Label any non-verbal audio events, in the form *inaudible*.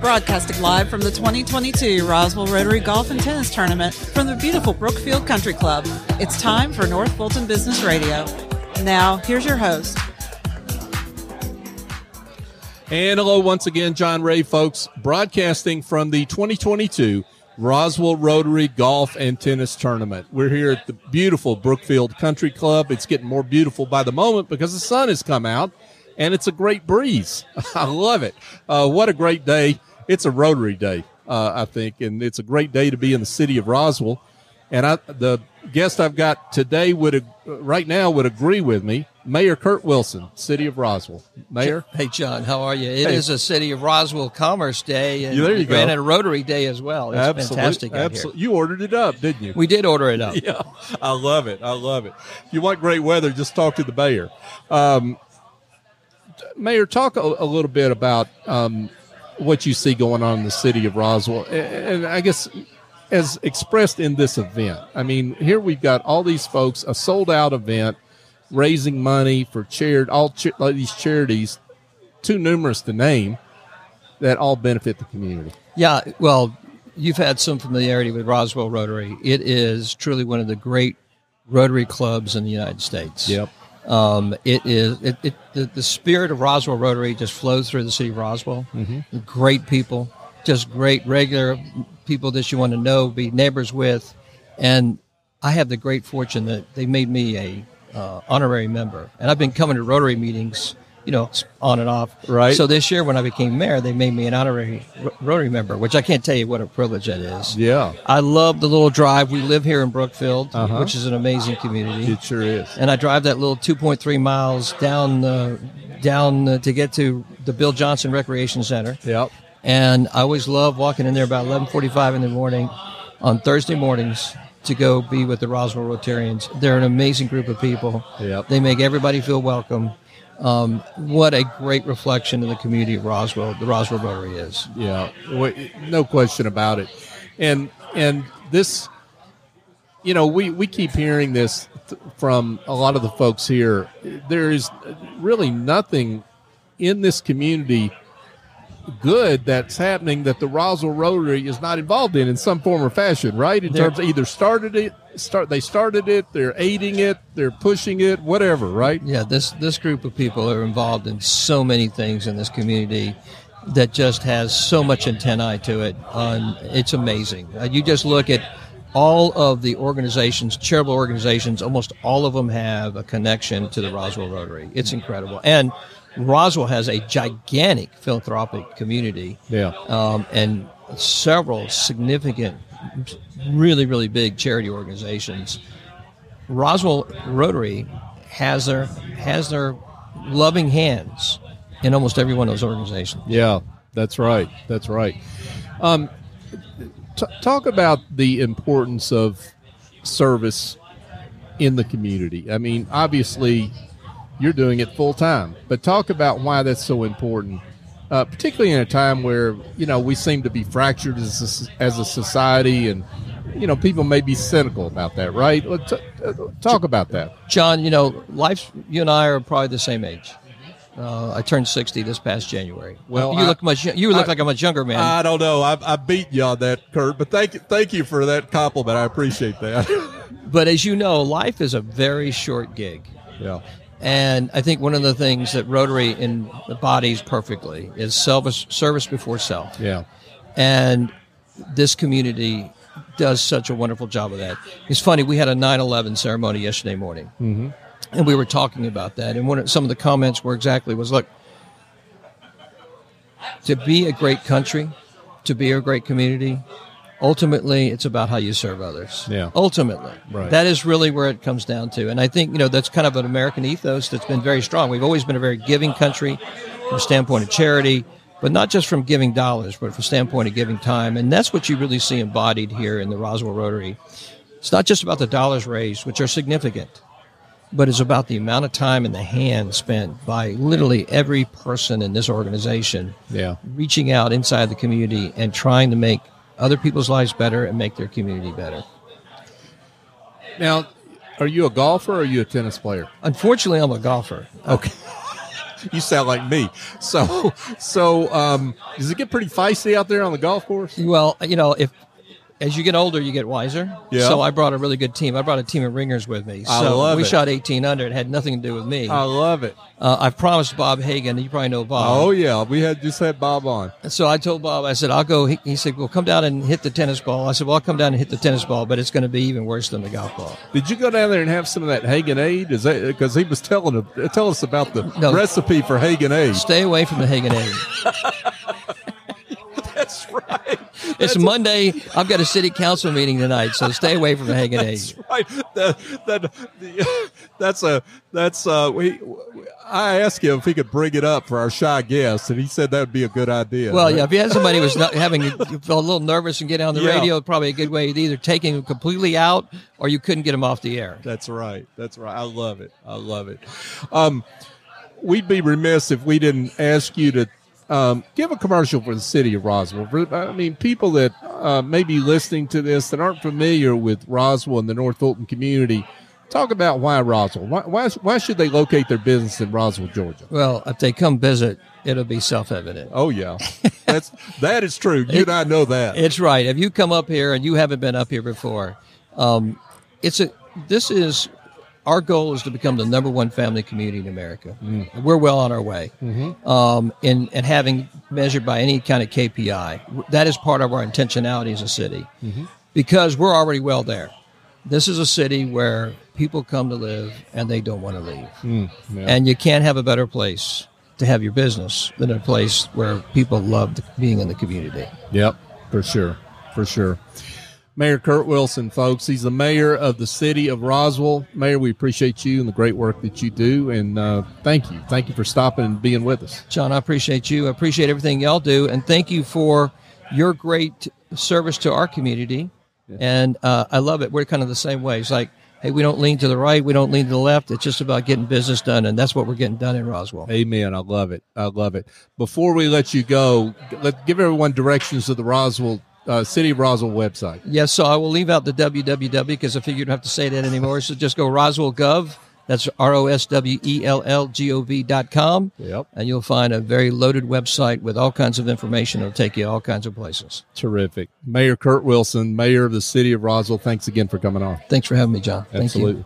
Broadcasting live from the 2022 Roswell Rotary Golf and Tennis Tournament from the beautiful Brookfield Country Club. It's time for North Fulton Business Radio. Now, here's your host. And hello once again, John Ray, folks, broadcasting from the 2022 Roswell Rotary Golf and Tennis Tournament. We're here at the beautiful Brookfield Country Club. It's getting more beautiful by the moment because the sun has come out and it's a great breeze. *laughs* I love it. Uh, what a great day. It's a Rotary Day, uh, I think, and it's a great day to be in the city of Roswell. And I, the guest I've got today would right now would agree with me. Mayor Kurt Wilson, City of Roswell. Mayor, hey John, how are you? It Hey. is a City of Roswell Commerce Day, and, Yeah, there you go. and a Rotary Day as well. It's Absolute- fantastic. out absolute- You ordered it up, didn't you? We did order it up. *laughs* yeah, I love it. I love it. If you want great weather, just talk to the mayor. Um, mayor, talk a, a little bit about um, what you see going on in the city of Roswell, and, I guess as expressed in this event. I mean, here we've got all these folks, a sold out event, raising money for charity, all like these charities, too numerous to name, that all benefit the community. Yeah, well, you've had some familiarity with Roswell Rotary. It is truly one of the great Rotary clubs in the United States. Um, it is it, it the, the spirit of Roswell Rotary just flows through the city of Roswell. Mm-hmm. Great people, just great regular people that you want to know, be neighbors with, and I have the great fortune that they made me a uh, honorary member, and I've been coming to Rotary meetings, you know, on and off. Right. So this year, when I became mayor, they made me an honorary Ro- Rotary member, which I can't tell you what a privilege that is. Yeah, I love the little drive. We live here in Brookfield, Uh-huh. which is an amazing community it sure is. and I drive that little 2.3 miles down uh, down uh, to get to the Bill Johnson Recreation Center. Yep. And I always love walking in there about 11:45 in the morning on Thursday mornings to go be with the Roswell Rotarians. They're an amazing group of people. Yep. They make everybody feel welcome. Um, what a great reflection of the community of Roswell, the Roswell Rotary is. Yeah, no question about it. And and this, you know, we we keep hearing this th- from a lot of the folks here. There is really nothing in this community good that's happening that the Roswell Rotary is not involved in in some form or fashion, right? In They're- terms of either started it, start they started it, they're aiding it, they're pushing it, whatever, right? Yeah, this this group of people are involved in so many things in this community that just has so much antennae to it. Um, it's amazing. Uh, you just look at all of the organizations, charitable organizations. Almost all of them have a connection to the Roswell Rotary. It's incredible, and Roswell has a gigantic philanthropic community Yeah. um, and several significant, really, really big charity organizations. Roswell Rotary has their has their loving hands in almost every one of those organizations. Yeah, that's right. That's right. Um, t- talk about the importance of service in the community. I mean, obviously, you're doing it full time, but talk about why that's so important, uh, particularly in a time where you know we seem to be fractured as a, as a society, and you know people may be cynical about that, right? Let- t- uh, talk about that. John, you know, life. You and I are probably the same age. Uh, I turned sixty this past January. Well, you I- look much. You look I- like a much younger man. I don't know. I, I beat you on that, Kurt, but thank you, thank you for that compliment. I appreciate that. *laughs* but as you know, life is a very short gig. yeah. And I think one of the things that Rotary embodies perfectly is service, service before self. Yeah. And this community does such a wonderful job of that. It's funny, we had a 9 11 ceremony yesterday morning. Mm-hmm. And we were talking about that. And one of, some of the comments were exactly was look, to be a great country, to be a great community, ultimately it's about how you serve others. Yeah. Ultimately. Right. That is really where it comes down to. And I think, you know, that's kind of an American ethos that's been very strong. We've always been a very giving country from a standpoint of charity, but not just from giving dollars, but from a standpoint of giving time. And that's what you really see embodied here in the Roswell Rotary. It's not just about the dollars raised, which are significant, but it's about the amount of time and the hand spent by literally every person in this organization Yeah. reaching out inside the community and trying to make other people's lives better and make their community better. Now, are you a golfer or are you a tennis player? Unfortunately, I'm a golfer. Okay. *laughs* you sound like me. So, so um, does it get pretty feisty out there on the golf course? Well, you know, if as you get older, you get wiser. Yeah. So I brought a really good team. I brought a team of ringers with me. I so love we it. shot 18 under. It had nothing to do with me. I love it. Uh, I've promised Bob Hagan. You probably know Bob. Oh yeah, we had just had Bob on. So I told Bob, I said, I'll go. He, he said, well, come down and hit the tennis ball. I said, well, I'll come down and hit the tennis ball, but it's going to be even worse than the golf ball. Did you go down there and have some of that Hagan Aid? Is that because he was telling tell us about the No. recipe for Hagan Aid? Stay away from the Hagan Aid. That's *laughs* right. It's Monday. I've got a city council meeting tonight, so stay away from Hagan That's right. That, that, the, that's a that's uh. We, I asked him if he could bring it up for our shy guest, and he said that would be a good idea. Well, yeah, if you had somebody who was not having you felt a little nervous and getting on the Yeah. radio, probably a good way to either taking them completely out or you couldn't get them off the air. That's right. That's right. I love it. I love it. Um, we'd be remiss if we didn't ask you to um, give a commercial for the city of Roswell. For, I mean, people that uh, may be listening to this that aren't familiar with Roswell and the North Fulton community, talk about why Roswell. Why, why, why should they locate their business in Roswell, Georgia? Well, if they come visit, it'll be self-evident. Oh yeah, that's that is true. You and I know that. It's right. If you come up here and you haven't been up here before, um, it's a. This is our goal is to become the number one family community in America. Mm-hmm. We're well on our way. Mm-hmm. Um, in and having measured by any kind of KPI, that is part of our intentionality as a city, mm-hmm. because we're already well there. This is a city where people come to live and they don't want to leave, mm, yeah. and you can't have a better place to have your business than a place where people love being in the community. Yep, for sure, for sure. Mayor Kurt Wilson, folks, he's the mayor of the city of Roswell. Mayor, we appreciate you and the great work that you do, and uh, thank you, thank you for stopping and being with us. John, I appreciate you. I appreciate everything y'all do, and thank you for your great service to our community. And uh, I love it. We're kind of the same way. It's like, hey, we don't lean to the right, we don't lean to the left. It's just about getting business done, and that's what we're getting done in Roswell. Amen. I love it. I love it. Before we let you go, let give everyone directions to the Roswell uh, City of Roswell website. Yes, so I will leave out the www because I figured you don't have to say that anymore. So just go Roswell Gov. That's R O S W E L L G O V dot com. Yep. And you'll find a very loaded website with all kinds of information. It'll take you all kinds of places. Terrific. Mayor Kurt Wilson, mayor of the city of Roswell. Thanks again for coming on. Thanks for having me, John. Thank you. Absolutely.